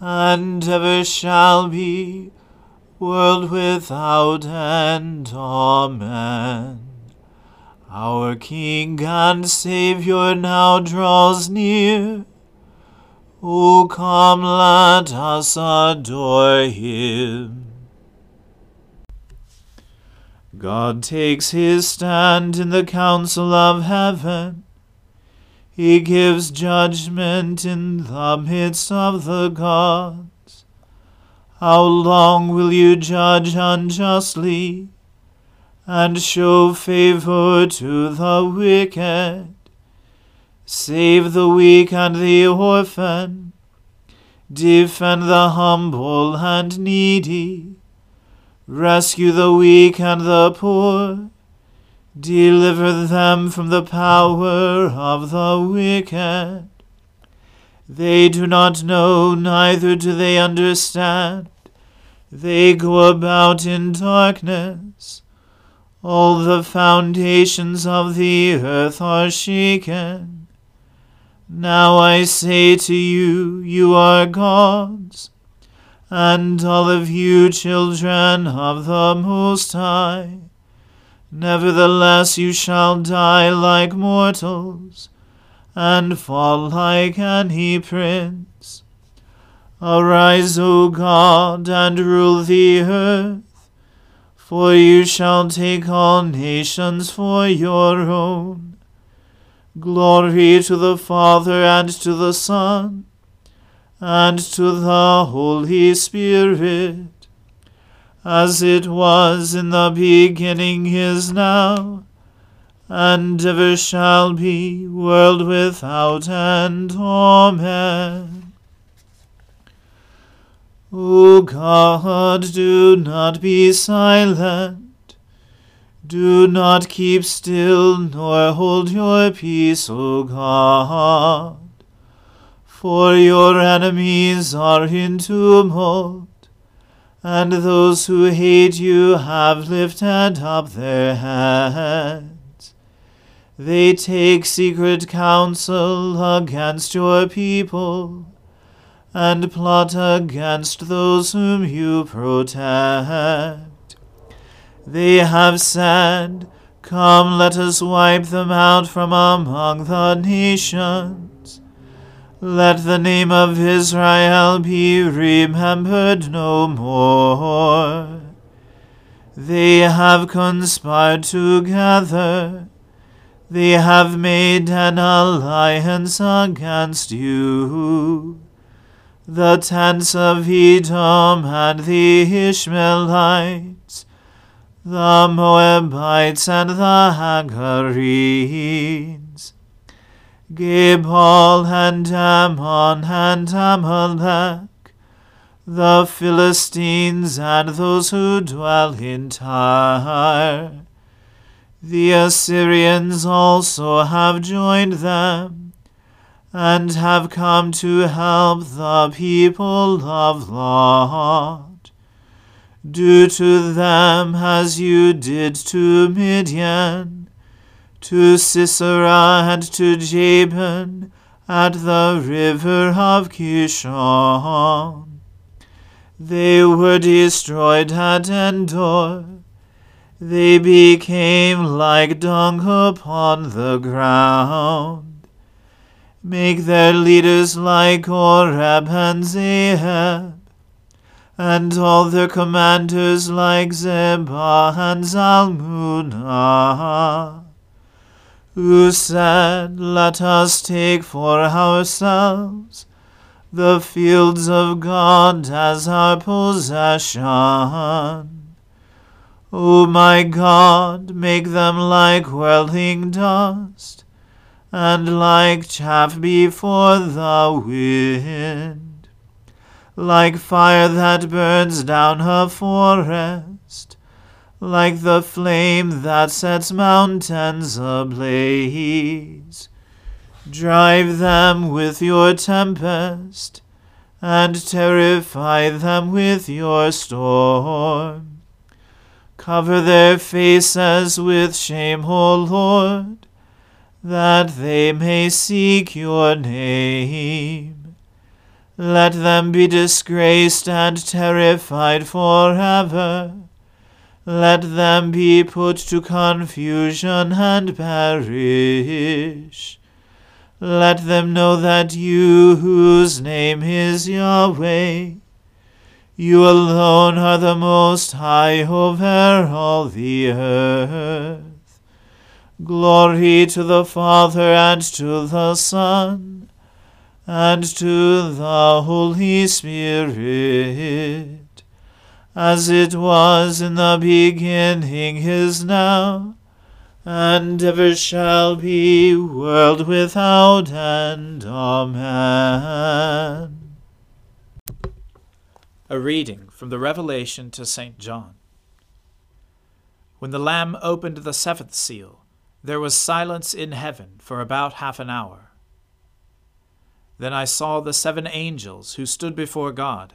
and ever shall be, world without end. Amen. Our King and Saviour now draws near. O come, let us adore him. God takes his stand in the council of heaven. He gives judgment in the midst of the gods. How long will you judge unjustly and show favor to the wicked? Save the weak and the orphan. Defend the humble and needy. Rescue the weak and the poor Deliver them from the power of the wicked. They do not know, neither do they understand. They go about in darkness. All the foundations of the earth are shaken. Now I say to you, you are gods, and all of you children of the Most High. Nevertheless, you shall die like mortals, and fall like any prince. Arise, O God, and rule the earth, for you shall take all nations for your own. Glory to the Father, and to the Son, and to the Holy Spirit as it was in the beginning is now, and ever shall be, world without end. Amen. O God, do not be silent. Do not keep still, nor hold your peace, O God. For your enemies are in tumult, and those who hate you have lifted up their heads. They take secret counsel against your people, and plot against those whom you protect. They have said, Come, let us wipe them out from among the nations. Let the name of Israel be remembered no more. They have conspired together. They have made an alliance against you. The tents of Edom and the Ishmaelites the Moabites and the Hagarenes, Gebal and Ammon and Amalek, the Philistines and those who dwell in Tyre. The Assyrians also have joined them, and have come to help the people of Lot. Do to them as you did to Midian, to Sisera and to Jabin at the river of Kishon. They were destroyed at Endor. They became like dung upon the ground. Make their leaders like Oreb and Zeeb and all their commanders like Zebah and Zalmunna, who said, Let us take for ourselves the fields of God as our possession. O my God, make them like whirling dust, and like chaff before the wind like fire that burns down a forest, like the flame that sets mountains ablaze. Drive them with your tempest, and terrify them with your storm. Cover their faces with shame, O Lord, that they may seek your name. Let them be disgraced and terrified forever. Let them be put to confusion and perish. Let them know that you, whose name is Yahweh, you alone are the most high over all the earth. Glory to the Father and to the Son and to the Holy Spirit, as it was in the beginning, is now, and ever shall be, world without end. Amen. A reading from the Revelation to St. John. When the Lamb opened the seventh seal, there was silence in heaven for about half an hour. Then I saw the seven angels who stood before God,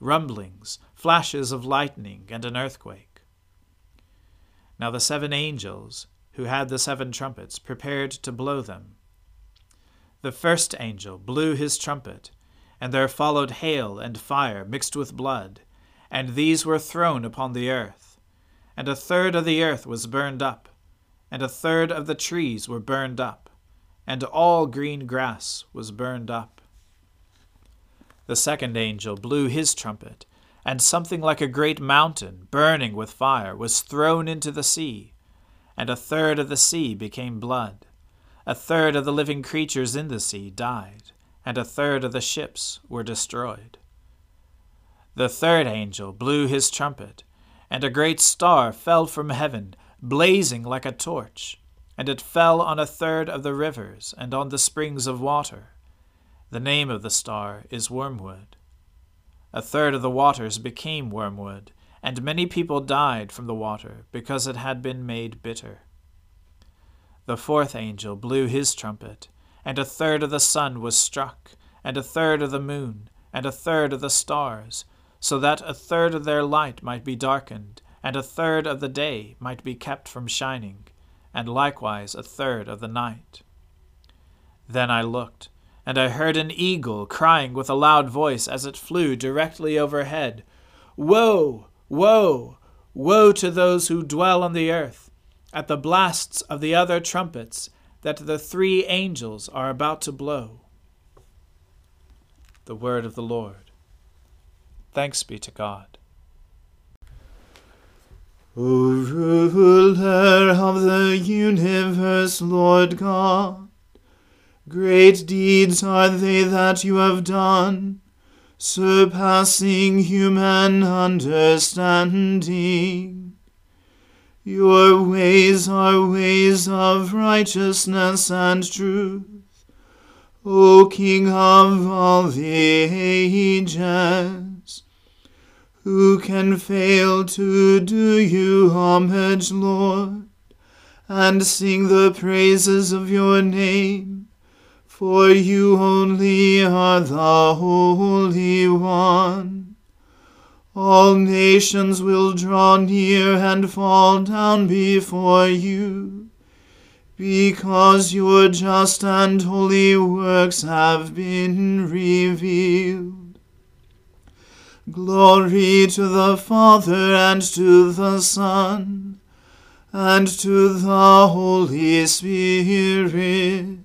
rumblings, flashes of lightning, and an earthquake. Now the seven angels, who had the seven trumpets, prepared to blow them. The first angel blew his trumpet, and there followed hail and fire mixed with blood, and these were thrown upon the earth. And a third of the earth was burned up, and a third of the trees were burned up and all green grass was burned up. The second angel blew his trumpet, and something like a great mountain, burning with fire, was thrown into the sea, and a third of the sea became blood. A third of the living creatures in the sea died, and a third of the ships were destroyed. The third angel blew his trumpet, and a great star fell from heaven, blazing like a torch, and it fell on a third of the rivers and on the springs of water. The name of the star is Wormwood. A third of the waters became wormwood and many people died from the water, because it had been made bitter. The fourth angel blew his trumpet, and a third of the sun was struck, and a third of the moon, and a third of the stars, so that a third of their light might be darkened, and a third of the day might be kept from shining, and likewise a third of the night. Then I looked, and I heard an eagle crying with a loud voice as it flew directly overhead Woe! Woe! Woe to those who dwell on the earth, at the blasts of the other trumpets that the three angels are about to blow. The word of the Lord. Thanks be to God. O ruler of the universe, Lord God, great deeds are they that you have done surpassing human understanding. Your ways are ways of righteousness and truth. O King of all the ages, who can fail to do you homage, Lord, and sing the praises of your name? For you only are the Holy One. All nations will draw near and fall down before you, because your just and holy works have been revealed. Glory to the Father and to the Son and to the Holy Spirit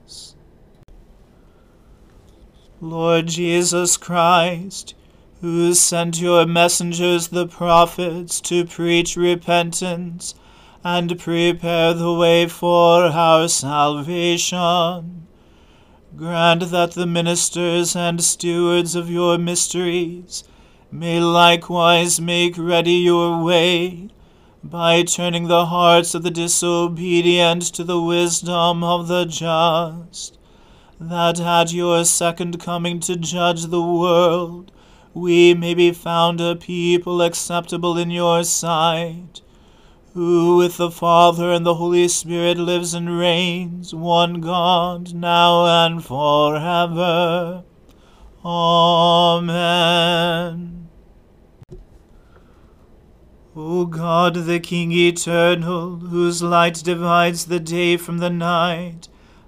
Lord Jesus Christ, who sent your messengers the prophets to preach repentance and prepare the way for our salvation. Grant that the ministers and stewards of your mysteries may likewise make ready your way by turning the hearts of the disobedient to the wisdom of the just, that at your second coming to judge the world we may be found a people acceptable in your sight who with the Father and the Holy Spirit lives and reigns, one God, now and forever. Amen. O God, the King eternal, whose light divides the day from the night,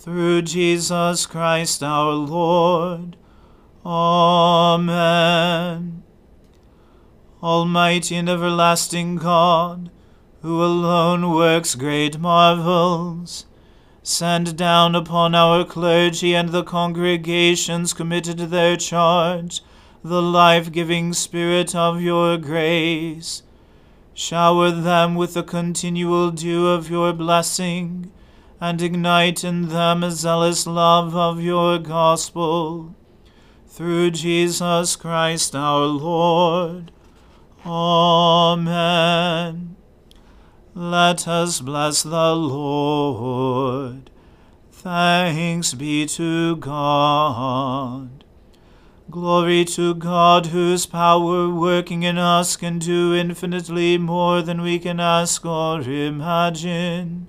Through Jesus Christ our Lord. Amen. Almighty and everlasting God, who alone works great marvels, send down upon our clergy and the congregations committed to their charge the life giving Spirit of your grace. Shower them with the continual dew of your blessing, and ignite in them a zealous love of your gospel. Through Jesus Christ our Lord. Amen. Let us bless the Lord. Thanks be to God. Glory to God, whose power working in us can do infinitely more than we can ask or imagine.